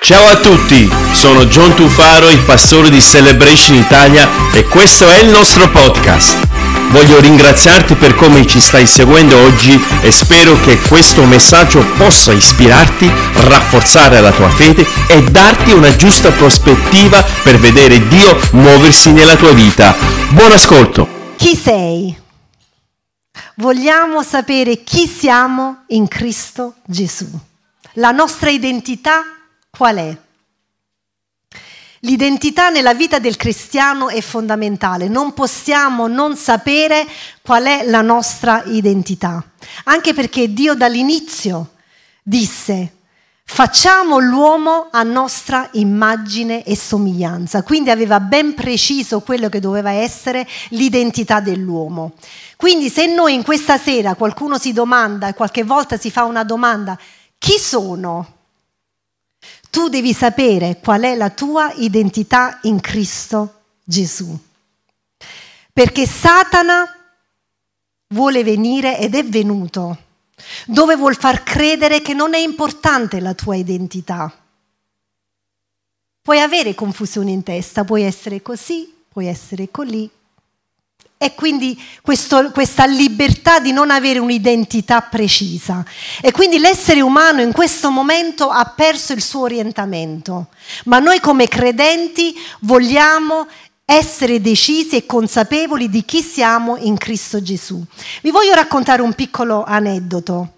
Ciao a tutti, sono John Tufaro, il pastore di Celebration Italia e questo è il nostro podcast. Voglio ringraziarti per come ci stai seguendo oggi e spero che questo messaggio possa ispirarti, rafforzare la tua fede e darti una giusta prospettiva per vedere Dio muoversi nella tua vita. Buon ascolto! Chi sei? Vogliamo sapere chi siamo in Cristo Gesù. La nostra identità qual è? L'identità nella vita del cristiano è fondamentale, non possiamo non sapere qual è la nostra identità, anche perché Dio dall'inizio disse facciamo l'uomo a nostra immagine e somiglianza, quindi aveva ben preciso quello che doveva essere l'identità dell'uomo. Quindi se noi in questa sera qualcuno si domanda e qualche volta si fa una domanda, chi sono? Tu devi sapere qual è la tua identità in Cristo Gesù. Perché Satana vuole venire ed è venuto dove vuol far credere che non è importante la tua identità. Puoi avere confusione in testa, puoi essere così, puoi essere colì, e quindi questo, questa libertà di non avere un'identità precisa. E quindi l'essere umano in questo momento ha perso il suo orientamento. Ma noi come credenti vogliamo essere decisi e consapevoli di chi siamo in Cristo Gesù. Vi voglio raccontare un piccolo aneddoto.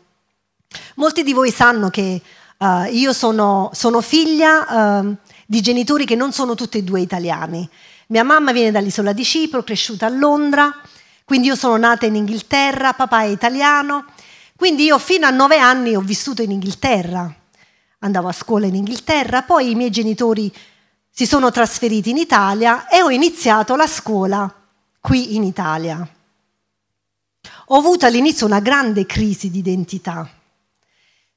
Molti di voi sanno che uh, io sono, sono figlia uh, di genitori che non sono tutti e due italiani. Mia mamma viene dall'isola di Cipro, cresciuta a Londra, quindi io sono nata in Inghilterra, papà è italiano, quindi io fino a nove anni ho vissuto in Inghilterra, andavo a scuola in Inghilterra, poi i miei genitori si sono trasferiti in Italia e ho iniziato la scuola qui in Italia. Ho avuto all'inizio una grande crisi di identità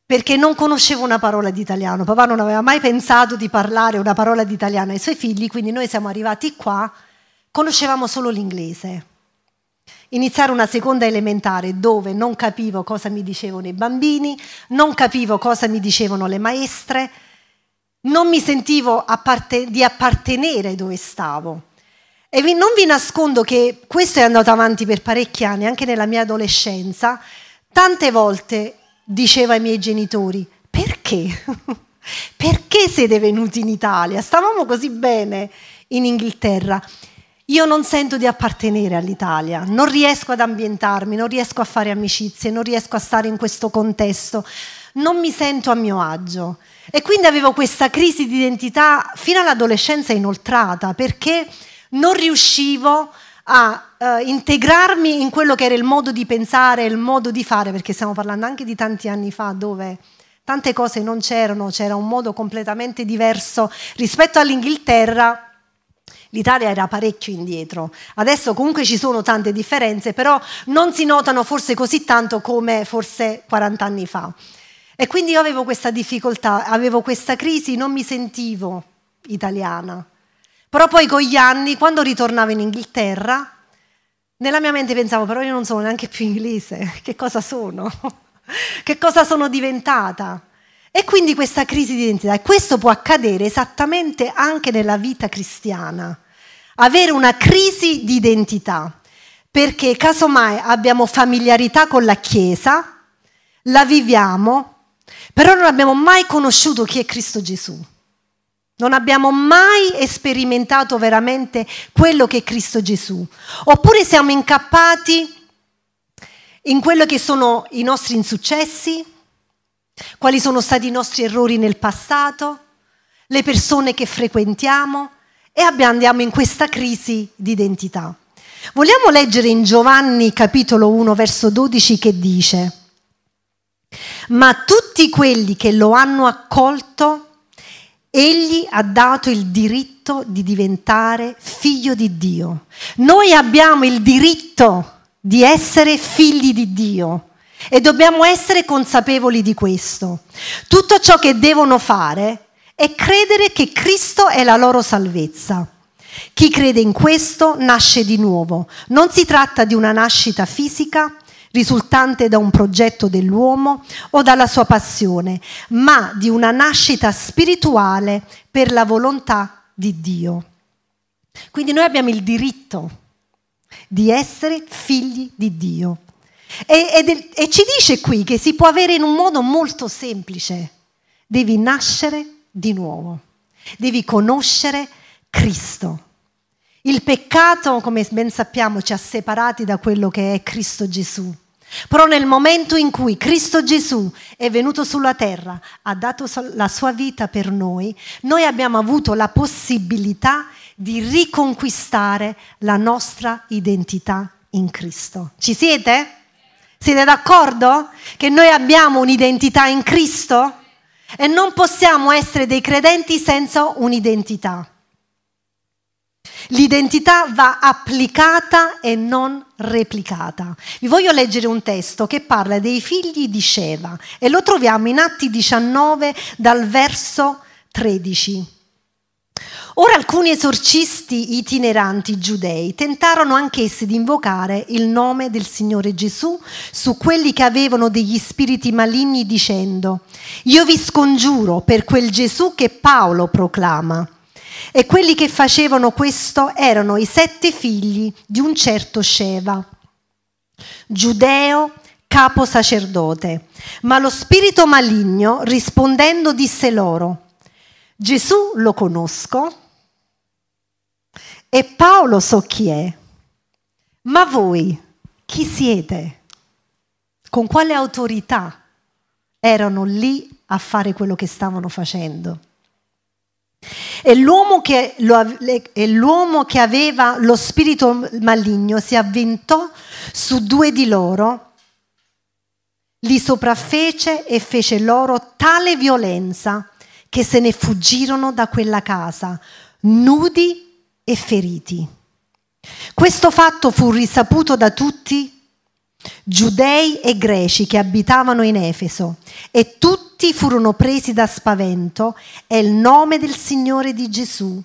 perché non conoscevo una parola di italiano. Papà non aveva mai pensato di parlare una parola di italiano ai suoi figli, quindi noi siamo arrivati qua, conoscevamo solo l'inglese. Iniziare una seconda elementare dove non capivo cosa mi dicevano i bambini, non capivo cosa mi dicevano le maestre, non mi sentivo apparte- di appartenere dove stavo. E vi, non vi nascondo che questo è andato avanti per parecchi anni, anche nella mia adolescenza. Tante volte dicevo ai miei genitori, perché? perché siete venuti in Italia? Stavamo così bene in Inghilterra. Io non sento di appartenere all'Italia, non riesco ad ambientarmi, non riesco a fare amicizie, non riesco a stare in questo contesto, non mi sento a mio agio. E quindi avevo questa crisi di identità fino all'adolescenza inoltrata perché non riuscivo a uh, integrarmi in quello che era il modo di pensare, il modo di fare, perché stiamo parlando anche di tanti anni fa dove tante cose non c'erano, c'era un modo completamente diverso rispetto all'Inghilterra. L'Italia era parecchio indietro. Adesso comunque ci sono tante differenze, però non si notano forse così tanto come forse 40 anni fa. E quindi io avevo questa difficoltà, avevo questa crisi, non mi sentivo italiana. Però poi con gli anni, quando ritornavo in Inghilterra, nella mia mente pensavo, però io non sono neanche più inglese, che cosa sono? che cosa sono diventata? E quindi questa crisi di identità, e questo può accadere esattamente anche nella vita cristiana, avere una crisi di identità, perché casomai abbiamo familiarità con la Chiesa, la viviamo, però non abbiamo mai conosciuto chi è Cristo Gesù. Non abbiamo mai sperimentato veramente quello che è Cristo Gesù. Oppure siamo incappati in quello che sono i nostri insuccessi, quali sono stati i nostri errori nel passato, le persone che frequentiamo e andiamo in questa crisi di identità. Vogliamo leggere in Giovanni capitolo 1 verso 12 che dice, ma tutti quelli che lo hanno accolto, Egli ha dato il diritto di diventare figlio di Dio. Noi abbiamo il diritto di essere figli di Dio e dobbiamo essere consapevoli di questo. Tutto ciò che devono fare è credere che Cristo è la loro salvezza. Chi crede in questo nasce di nuovo. Non si tratta di una nascita fisica, risultante da un progetto dell'uomo o dalla sua passione, ma di una nascita spirituale per la volontà di Dio. Quindi noi abbiamo il diritto di essere figli di Dio. E, e, e, ci dice qui che si può avere in un modo molto semplice. Devi nascere di nuovo, devi conoscere Cristo. Il peccato, come ben sappiamo, ci ha separati da quello che è Cristo Gesù. Però nel momento in cui Cristo Gesù è venuto sulla terra, ha dato la sua vita per noi, noi abbiamo avuto la possibilità di riconquistare la nostra identità in Cristo. Ci siete? Siete d'accordo che noi abbiamo un'identità in Cristo? E non possiamo essere dei credenti senza un'identità. L'identità va applicata e non replicata. Vi voglio leggere un testo che parla dei figli di Sheva e lo troviamo in Atti 19 dal verso 13. Ora alcuni esorcisti itineranti giudei tentarono anch'essi di invocare il nome del Signore Gesù su quelli che avevano degli spiriti maligni dicendo, io vi scongiuro per quel Gesù che Paolo proclama. E quelli che facevano questo erano i sette figli di un certo Sheva, giudeo, capo sacerdote. Ma lo spirito maligno rispondendo disse loro, Gesù lo conosco e Paolo so chi è. Ma voi chi siete? Con quale autorità erano lì a fare quello che stavano facendo? E l'uomo, che, lo, e l'uomo che aveva lo spirito maligno si avventò su due di loro, li sopraffece e fece loro tale violenza che se ne fuggirono da quella casa, nudi e feriti. Questo fatto fu risaputo da tutti, giudei e greci che abitavano in Efeso, e tutti furono presi da spavento e il nome del Signore di Gesù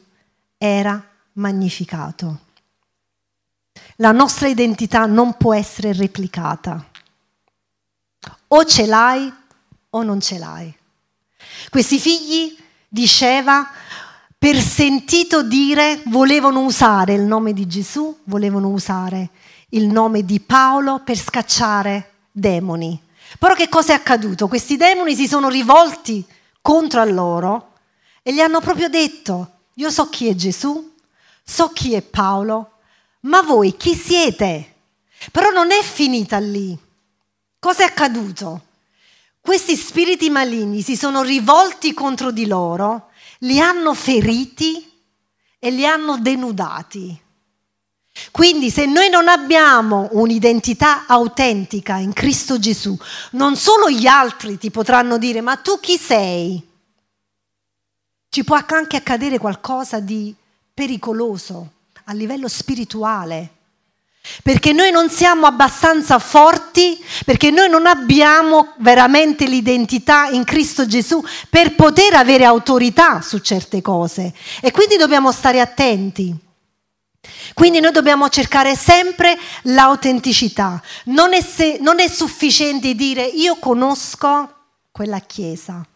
era magnificato. La nostra identità non può essere replicata. O ce l'hai o non ce l'hai. Questi figli diceva per sentito dire volevano usare il nome di Gesù, volevano usare il nome di Paolo per scacciare demoni. Però che cosa è accaduto? Questi demoni si sono rivolti contro loro e gli hanno proprio detto, io so chi è Gesù, so chi è Paolo, ma voi chi siete? Però non è finita lì. Cosa è accaduto? Questi spiriti maligni si sono rivolti contro di loro li hanno feriti e li hanno denudati. Quindi se noi non abbiamo un'identità autentica in Cristo Gesù, non solo gli altri ti potranno dire ma tu chi sei? Ci può anche accadere qualcosa di pericoloso a livello spirituale perché noi non siamo abbastanza forti, perché noi non abbiamo veramente l'identità in Cristo Gesù per poter avere autorità su certe cose. E quindi dobbiamo stare attenti. Quindi noi dobbiamo cercare sempre l'autenticità. Non è, se, non è sufficiente dire io conosco quella chiesa,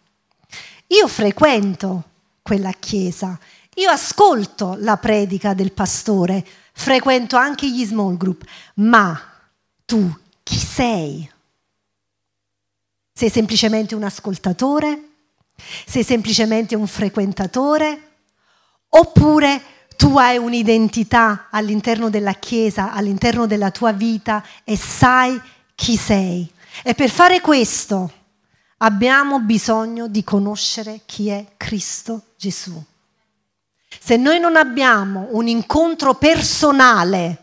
io frequento quella chiesa, io ascolto la predica del pastore, frequento anche gli small group, ma tu chi sei? Sei semplicemente un ascoltatore? Sei semplicemente un frequentatore? Oppure tu hai un'identità all'interno della Chiesa, all'interno della tua vita e sai chi sei? E per fare questo abbiamo bisogno di conoscere chi è Cristo Gesù. Se noi non abbiamo un incontro personale,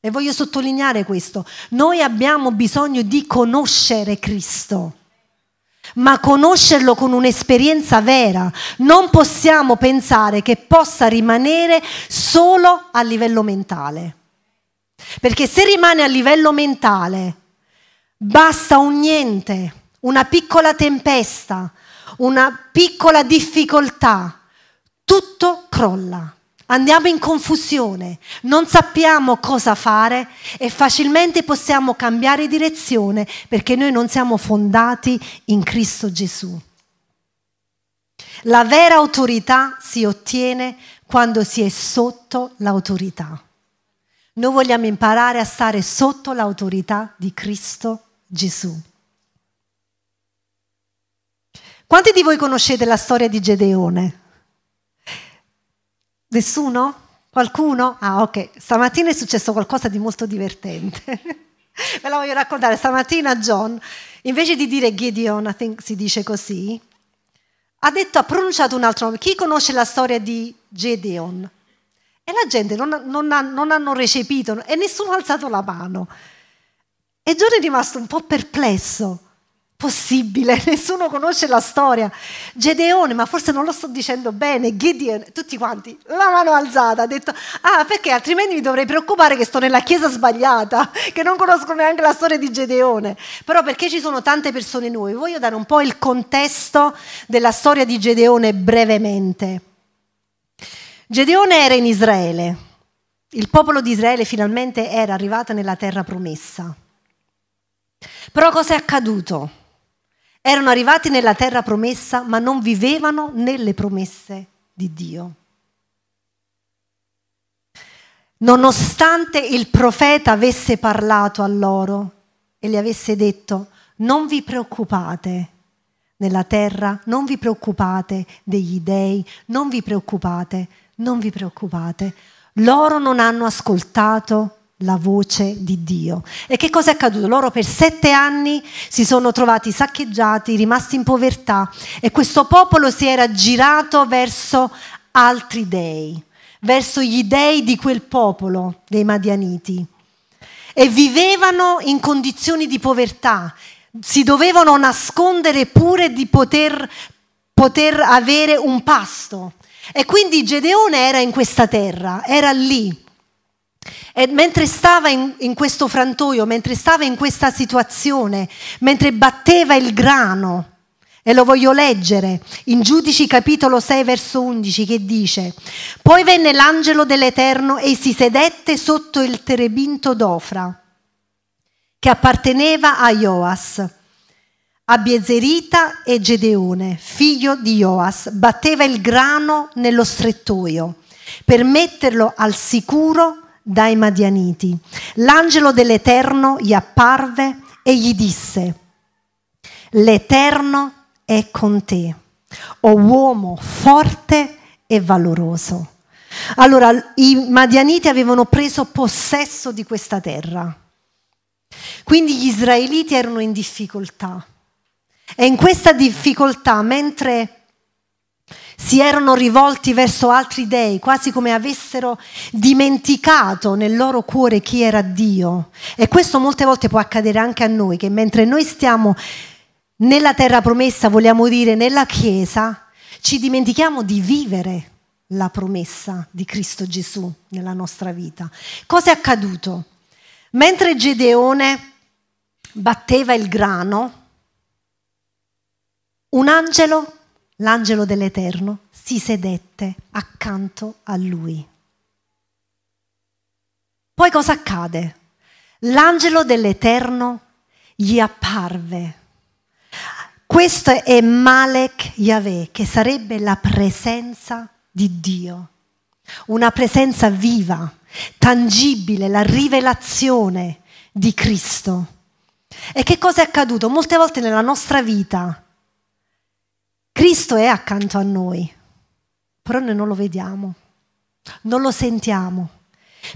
e voglio sottolineare questo, noi abbiamo bisogno di conoscere Cristo, ma conoscerlo con un'esperienza vera. Non possiamo pensare che possa rimanere solo a livello mentale. Perché se rimane a livello mentale, basta un niente, una piccola tempesta, una piccola difficoltà tutto crolla. Andiamo in confusione, non sappiamo cosa fare e facilmente possiamo cambiare direzione perché noi non siamo fondati in Cristo Gesù. La vera autorità si ottiene quando si è sotto l'autorità. Noi vogliamo imparare a stare sotto l'autorità di Cristo Gesù. Quanti di voi conoscete la storia di Gedeone? Nessuno? Qualcuno? Ah, ok. Stamattina è successo qualcosa di molto divertente. Ve la voglio raccontare. Stamattina John, invece di dire Gideon, I think si dice così, ha detto, ha pronunciato un altro nome. Chi conosce la storia di Gedeon? E la gente non, non, ha, non hanno recepito e nessuno ha alzato la mano. E John è rimasto un po' perplesso possibile, nessuno conosce la storia. Gedeone, ma forse non lo sto dicendo bene, Gideon, tutti quanti, la mano alzata, ha detto, ah perché altrimenti mi dovrei preoccupare che sto nella chiesa sbagliata, che non conosco neanche la storia di Gedeone. Però perché ci sono tante persone nuove, voglio dare un po' il contesto della storia di Gedeone brevemente. Gedeone era in Israele, il popolo di Israele finalmente era arrivato nella terra promessa. Però cosa è accaduto? Erano arrivati nella terra promessa, ma non vivevano nelle promesse di Dio. Nonostante il profeta avesse parlato a loro e gli avesse detto, non vi preoccupate nella terra, non vi preoccupate degli dei, non vi preoccupate, non vi preoccupate. Loro non hanno ascoltato la voce di Dio. E che cosa è accaduto? Loro per sette anni si sono trovati saccheggiati, rimasti in povertà e questo popolo si era girato verso altri dei, verso gli dei di quel popolo, dei Madianiti. E vivevano in condizioni di povertà, si dovevano nascondere pure di poter, poter avere un pasto. E quindi Gedeone era in questa terra, era lì e mentre stava in, in, questo frantoio, mentre stava in questa situazione, mentre batteva il grano, e lo voglio leggere in Giudici capitolo 6 verso 11 che dice, poi venne l'angelo dell'Eterno e si sedette sotto il terebinto d'Ofra, che apparteneva a Joas. Abiezerita e Gedeone, figlio di Joas, batteva il grano nello strettoio per metterlo al sicuro dai Madianiti. L'angelo dell'Eterno gli apparve e gli disse, l'Eterno è con te, o uomo forte e valoroso. Allora i Madianiti avevano preso possesso di questa terra, quindi gli israeliti erano in difficoltà. E in questa difficoltà, mentre si erano rivolti verso altri dei, quasi come avessero dimenticato nel loro cuore chi era Dio. E questo molte volte può accadere anche a noi, che mentre noi stiamo nella terra promessa, vogliamo dire nella Chiesa, ci dimentichiamo di vivere la promessa di Cristo Gesù nella nostra vita. Cosa è accaduto? Mentre Gedeone batteva il grano, un angelo l'angelo dell'Eterno si sedette accanto a lui. Poi cosa accade? L'angelo dell'Eterno gli apparve. Questo è Malek Yahweh, che sarebbe la presenza di Dio, una presenza viva, tangibile, la rivelazione di Cristo. E che cosa è accaduto? Molte volte nella nostra vita Cristo è accanto a noi, però noi non lo vediamo, non lo sentiamo,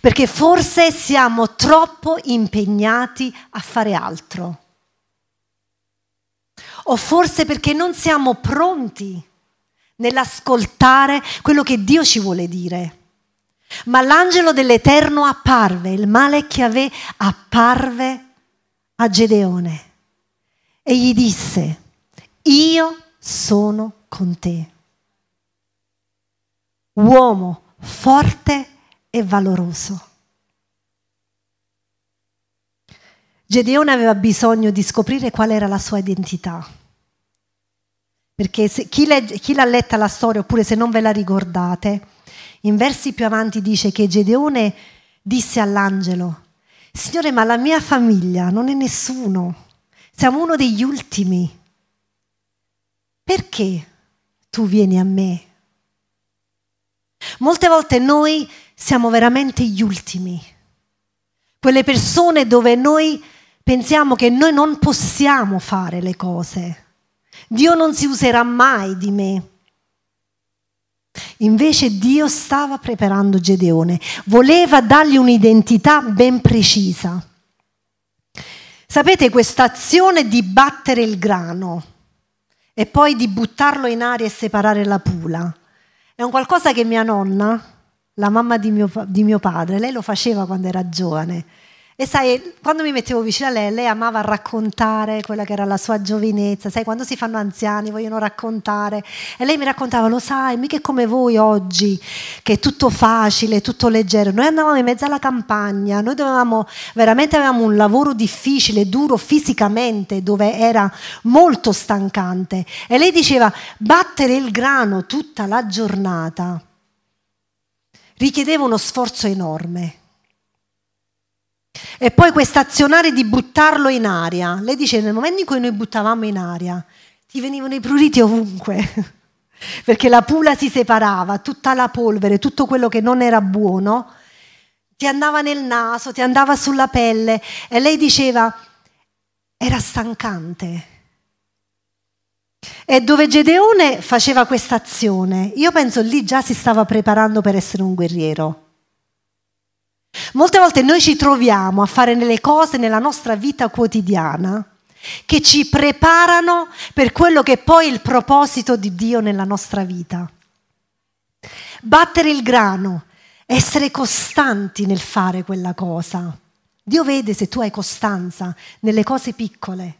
perché forse siamo troppo impegnati a fare altro. O forse perché non siamo pronti nell'ascoltare quello che Dio ci vuole dire. Ma l'angelo dell'Eterno apparve, il male che aveva apparve a Gedeone e gli disse, io sono con te. Uomo forte e valoroso. Gedeone aveva bisogno di scoprire qual era la sua identità. Perché se, chi, legge, chi l'ha letta la storia, oppure se non ve la ricordate, in versi più avanti dice che Gedeone disse all'angelo, Signore, ma la mia famiglia non è nessuno, siamo uno degli ultimi. Perché tu vieni a me? Molte volte noi siamo veramente gli ultimi, quelle persone dove noi pensiamo che noi non possiamo fare le cose. Dio non si userà mai di me. Invece Dio stava preparando Gedeone, voleva dargli un'identità ben precisa. Sapete questa azione di battere il grano e poi di buttarlo in aria e separare la pula. È un qualcosa che mia nonna, la mamma di mio, di mio padre, lei lo faceva quando era giovane e sai, quando mi mettevo vicino a lei, lei amava raccontare quella che era la sua giovinezza. Sai, quando si fanno anziani vogliono raccontare. E lei mi raccontava, lo sai, mica come voi oggi, che è tutto facile, tutto leggero. Noi andavamo in mezzo alla campagna, noi dovevamo, veramente avevamo un lavoro difficile, duro fisicamente, dove era molto stancante. E lei diceva, battere il grano tutta la giornata richiedeva uno sforzo enorme. E poi questa azionare di buttarlo in aria. Lei dice, nel momento in cui noi buttavamo in aria, ti venivano i pruriti ovunque, perché la pula si separava, tutta la polvere, tutto quello che non era buono, ti andava nel naso, ti andava sulla pelle. E lei diceva, era stancante. E dove Gedeone faceva questa azione, io penso lì già si stava preparando per essere un guerriero. Molte volte noi ci troviamo a fare delle cose nella nostra vita quotidiana che ci preparano per quello che è poi il proposito di Dio nella nostra vita. Battere il grano, essere costanti nel fare quella cosa. Dio vede se tu hai costanza nelle cose piccole.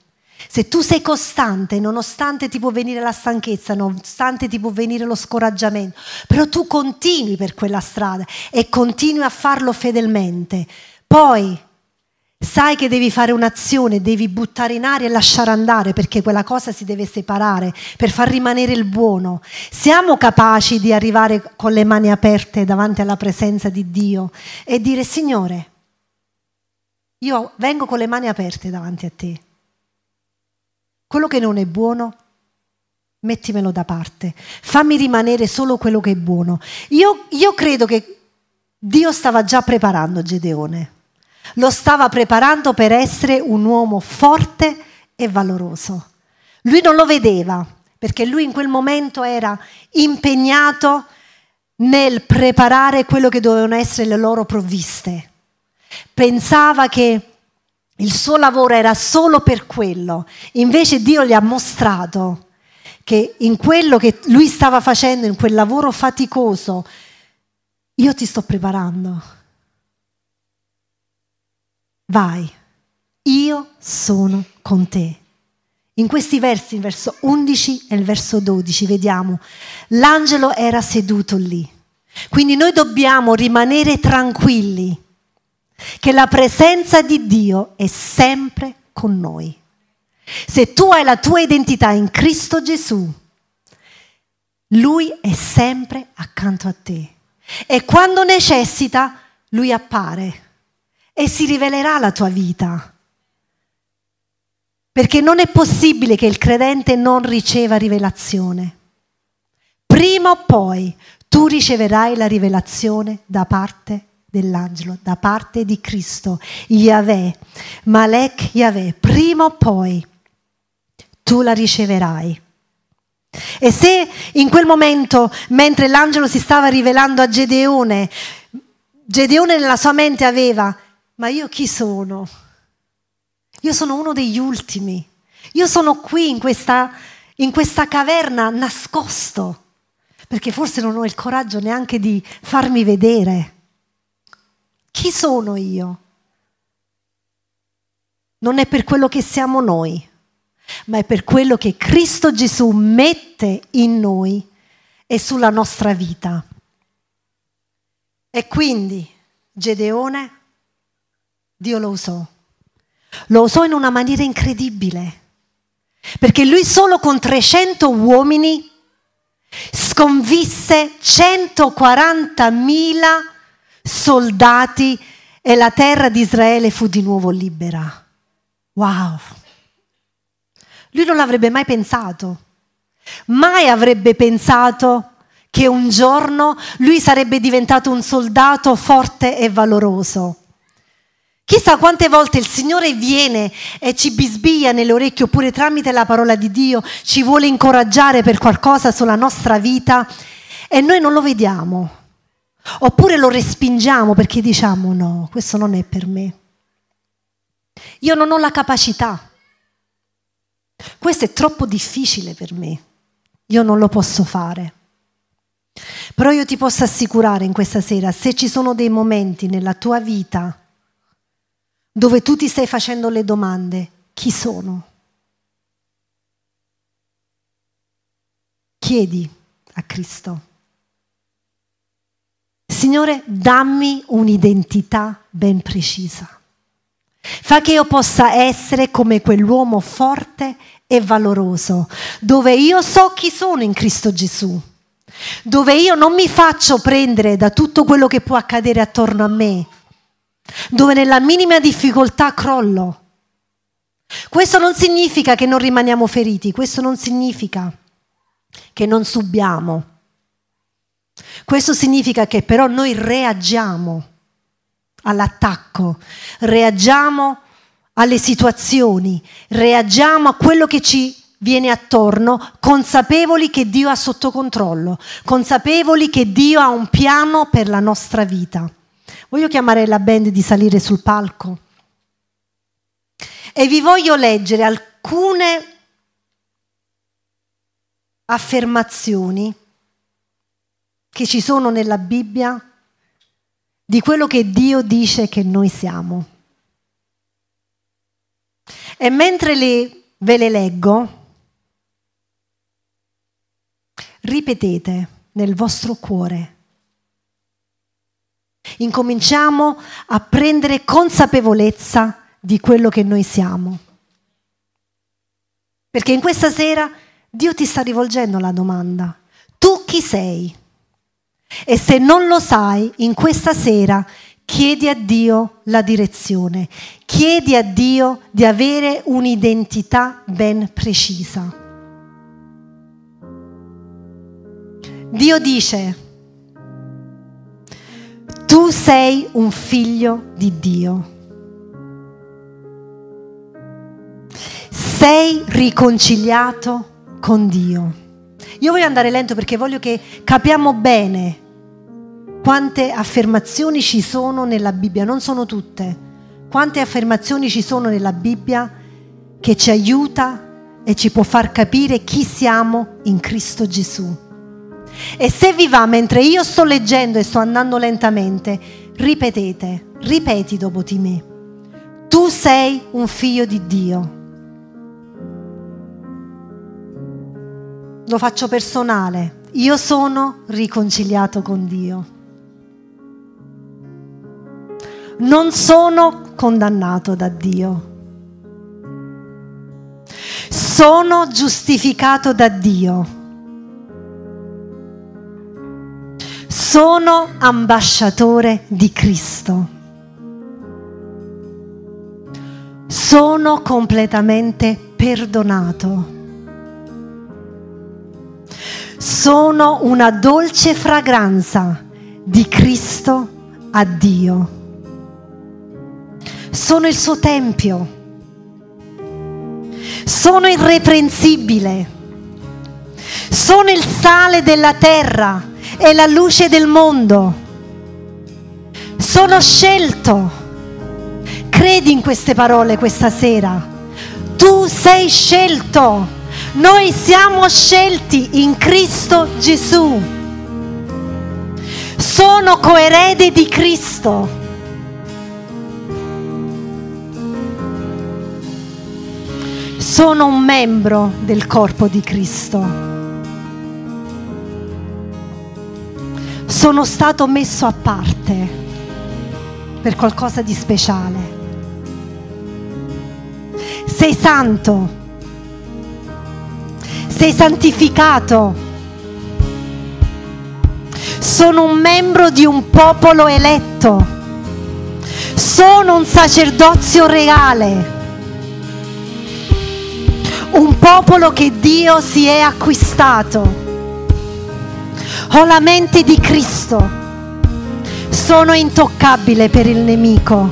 Se tu sei costante, nonostante ti può venire la stanchezza, nonostante ti può venire lo scoraggiamento, però tu continui per quella strada e continui a farlo fedelmente, poi sai che devi fare un'azione, devi buttare in aria e lasciare andare perché quella cosa si deve separare per far rimanere il buono. Siamo capaci di arrivare con le mani aperte davanti alla presenza di Dio e dire Signore, io vengo con le mani aperte davanti a te quello che non è buono, mettimelo da parte. Fammi rimanere solo quello che è buono. Io, io credo che Dio stava già preparando Gedeone. Lo stava preparando per essere un uomo forte e valoroso. Lui non lo vedeva, perché lui in quel momento era impegnato nel preparare quello che dovevano essere le loro provviste. Pensava che il suo lavoro era solo per quello. Invece Dio gli ha mostrato che in quello che lui stava facendo, in quel lavoro faticoso, io ti sto preparando. Vai, io sono con te. In questi versi, il verso 11 e il verso 12, vediamo, l'angelo era seduto lì. Quindi noi dobbiamo rimanere tranquilli che la presenza di Dio è sempre con noi. Se tu hai la tua identità in Cristo Gesù, Lui è sempre accanto a te. E quando necessita, Lui appare e si rivelerà la tua vita. Perché non è possibile che il credente non riceva rivelazione. Prima o poi tu riceverai la rivelazione da parte di dell'angelo da parte di Cristo, Yahweh, Malek Yahweh, prima o poi tu la riceverai. E se in quel momento, mentre l'angelo si stava rivelando a Gedeone, Gedeone nella sua mente aveva, ma io chi sono? Io sono uno degli ultimi, io sono qui in questa, in questa caverna nascosto, perché forse non ho il coraggio neanche di farmi vedere. Chi sono io? Non è per quello che siamo noi, ma è per quello che Cristo Gesù mette in noi e sulla nostra vita. E quindi Gedeone, Dio lo usò. Lo usò in una maniera incredibile, perché lui solo con 300 uomini sconfisse 140.000 soldati e la terra di Israele fu di nuovo libera. Wow! Lui non l'avrebbe mai pensato. Mai avrebbe pensato che un giorno lui sarebbe diventato un soldato forte e valoroso. Chissà quante volte il Signore viene e ci bisbiglia nelle orecchie oppure tramite la parola di Dio ci vuole incoraggiare per qualcosa sulla nostra vita e noi non lo vediamo. Oppure lo respingiamo perché diciamo no, questo non è per me. Io non ho la capacità. Questo è troppo difficile per me. Io non lo posso fare. Però io ti posso assicurare in questa sera, se ci sono dei momenti nella tua vita dove tu ti stai facendo le domande, chi sono? Chiedi a Cristo. Signore, dammi un'identità ben precisa. Fa che io possa essere come quell'uomo forte e valoroso, dove io so chi sono in Cristo Gesù, dove io non mi faccio prendere da tutto quello che può accadere attorno a me, dove nella minima difficoltà crollo. Questo non significa che non rimaniamo feriti, questo non significa che non subiamo. Questo significa che però noi reagiamo all'attacco, reagiamo alle situazioni, reagiamo a quello che ci viene attorno, consapevoli che Dio ha sotto controllo, consapevoli che Dio ha un piano per la nostra vita. Voglio chiamare la band di salire sul palco e vi voglio leggere alcune affermazioni che ci sono nella Bibbia di quello che Dio dice che noi siamo. E mentre le, ve le leggo, ripetete nel vostro cuore incominciamo a prendere consapevolezza di quello che noi siamo. Perché in questa sera Dio ti sta rivolgendo la domanda, tu chi sei? E se non lo sai, in questa sera chiedi a Dio la direzione, chiedi a Dio di avere un'identità ben precisa. Dio dice, tu sei un figlio di Dio. Sei riconciliato con Dio. Io voglio andare lento perché voglio che capiamo bene quante affermazioni ci sono nella Bibbia, non sono tutte, quante affermazioni ci sono nella Bibbia che ci aiuta e ci può far capire chi siamo in Cristo Gesù. E se vi va mentre io sto leggendo e sto andando lentamente, ripetete, ripeti dopo di me. Tu sei un figlio di Dio. Lo faccio personale. Io sono riconciliato con Dio. Non sono condannato da Dio. Sono giustificato da Dio sono ambasciatore di Cristo. Sono completamente perdonato. Sono una dolce fragranza di Cristo a Dio. Sono il suo tempio. Sono irreprensibile. Sono il sale della terra è la luce del mondo. Sono scelto. Credi in queste parole questa sera. Tu sei scelto. Noi siamo scelti in Cristo Gesù. Sono coerede di Cristo. Sono un membro del corpo di Cristo. sono stato messo a parte per qualcosa di speciale. Sei santo, sei santificato, sono un membro di un popolo eletto, sono un sacerdozio reale, un popolo che Dio si è acquistato. Ho la mente di Cristo, sono intoccabile per il nemico,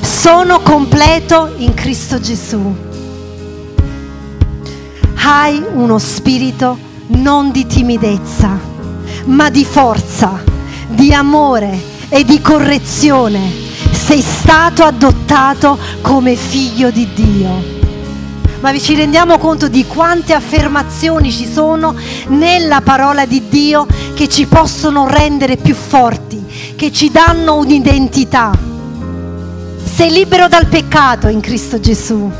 sono completo in Cristo Gesù. Hai uno spirito non di timidezza, ma di forza, di amore e di correzione. Sei stato adottato come figlio di Dio ma ci rendiamo conto di quante affermazioni ci sono nella parola di Dio che ci possono rendere più forti, che ci danno un'identità. Sei libero dal peccato in Cristo Gesù,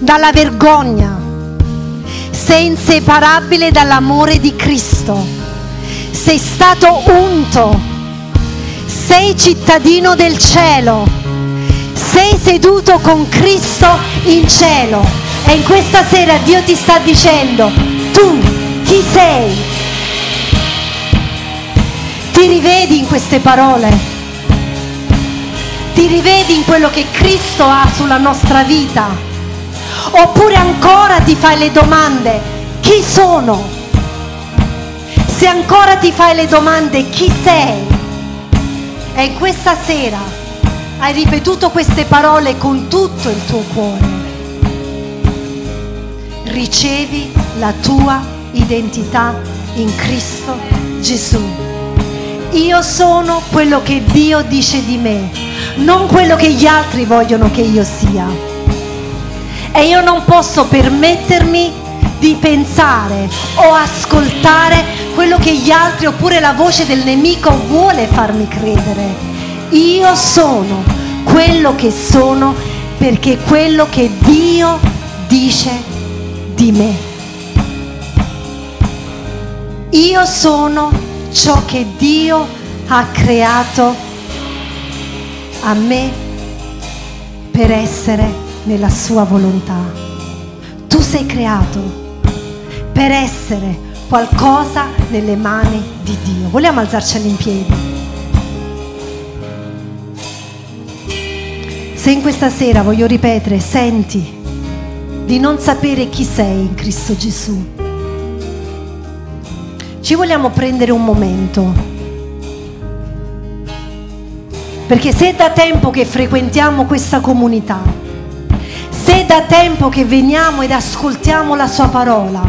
dalla vergogna, sei inseparabile dall'amore di Cristo, sei stato unto, sei cittadino del cielo sei seduto con Cristo in cielo e in questa sera Dio ti sta dicendo, tu chi sei? Ti rivedi in queste parole? Ti rivedi in quello che Cristo ha sulla nostra vita? Oppure ancora ti fai le domande, chi sono? Se ancora ti fai le domande, chi sei? E questa sera hai ripetuto queste parole con tutto il tuo cuore, ricevi la tua identità in Cristo Gesù. Io sono quello che Dio dice di me, non quello che gli altri vogliono che io sia. E io non posso permettermi di pensare o ascoltare quello che gli altri oppure la voce del nemico vuole farmi credere io sono quello che sono perché quello che Dio dice di me. Io sono ciò che Dio ha creato a me per essere nella sua volontà. Tu sei creato per essere qualcosa nelle mani di Dio. Vogliamo alzarci in piedi? Se in questa sera voglio ripetere, senti di non sapere chi sei in Cristo Gesù, ci vogliamo prendere un momento. Perché se è da tempo che frequentiamo questa comunità, se da tempo che veniamo ed ascoltiamo la sua parola,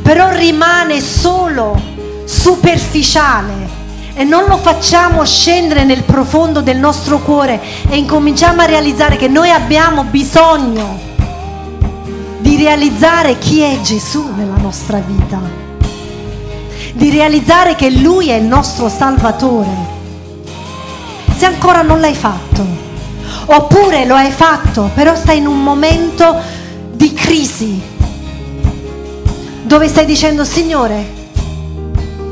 però rimane solo superficiale, e non lo facciamo scendere nel profondo del nostro cuore e incominciamo a realizzare che noi abbiamo bisogno di realizzare chi è Gesù nella nostra vita, di realizzare che Lui è il nostro Salvatore. Se ancora non l'hai fatto, oppure lo hai fatto, però stai in un momento di crisi, dove stai dicendo Signore,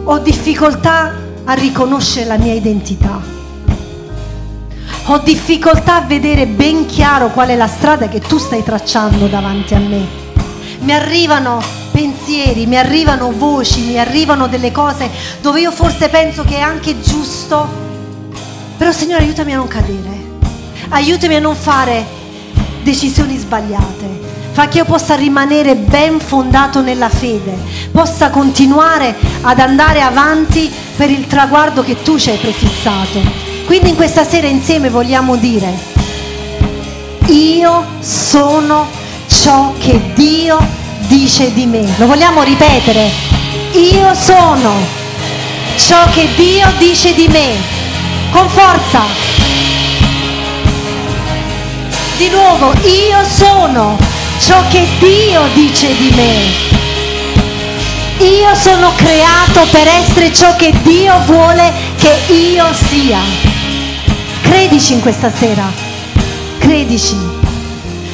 ho difficoltà a riconoscere la mia identità. Ho difficoltà a vedere ben chiaro qual è la strada che tu stai tracciando davanti a me. Mi arrivano pensieri, mi arrivano voci, mi arrivano delle cose dove io forse penso che è anche giusto. Però Signore aiutami a non cadere. Aiutami a non fare decisioni sbagliate fa che io possa rimanere ben fondato nella fede, possa continuare ad andare avanti per il traguardo che tu ci hai prefissato. Quindi in questa sera insieme vogliamo dire, io sono ciò che Dio dice di me. Lo vogliamo ripetere? Io sono ciò che Dio dice di me. Con forza. Di nuovo, io sono ciò che Dio dice di me. Io sono creato per essere ciò che Dio vuole che io sia. Credici in questa sera, credici.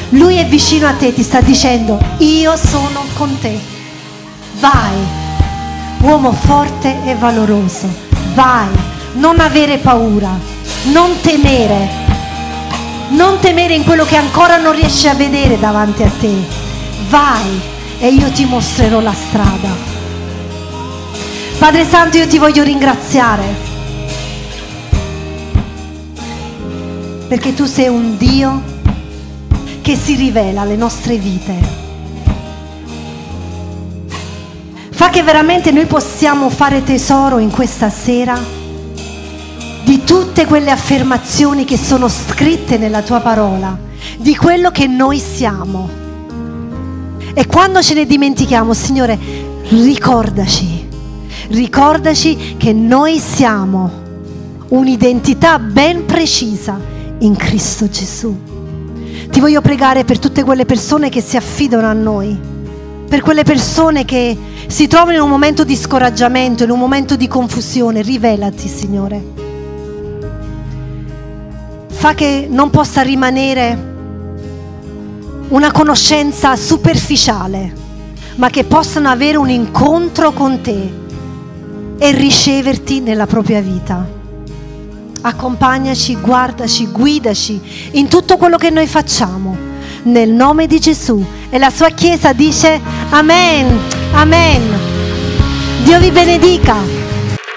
Lui è vicino a te, ti sta dicendo, io sono con te. Vai, uomo forte e valoroso, vai, non avere paura, non temere, non temere in quello che ancora non riesci a vedere davanti a te. Vai e io ti mostrerò la strada. Padre Santo, io ti voglio ringraziare perché tu sei un Dio che si rivela alle nostre vite. Fa che veramente noi possiamo fare tesoro in questa sera tutte quelle affermazioni che sono scritte nella tua parola, di quello che noi siamo. E quando ce ne dimentichiamo, Signore, ricordaci, ricordaci che noi siamo un'identità ben precisa in Cristo Gesù. Ti voglio pregare per tutte quelle persone che si affidano a noi, per quelle persone che si trovano in un momento di scoraggiamento, in un momento di confusione. Rivelati, Signore. Fa che non possa rimanere una conoscenza superficiale, ma che possano avere un incontro con te e riceverti nella propria vita accompagnaci, guardaci, guidaci in tutto quello che noi facciamo. Nel nome di Gesù. E la sua Chiesa dice Amen, Amen. Dio vi benedica.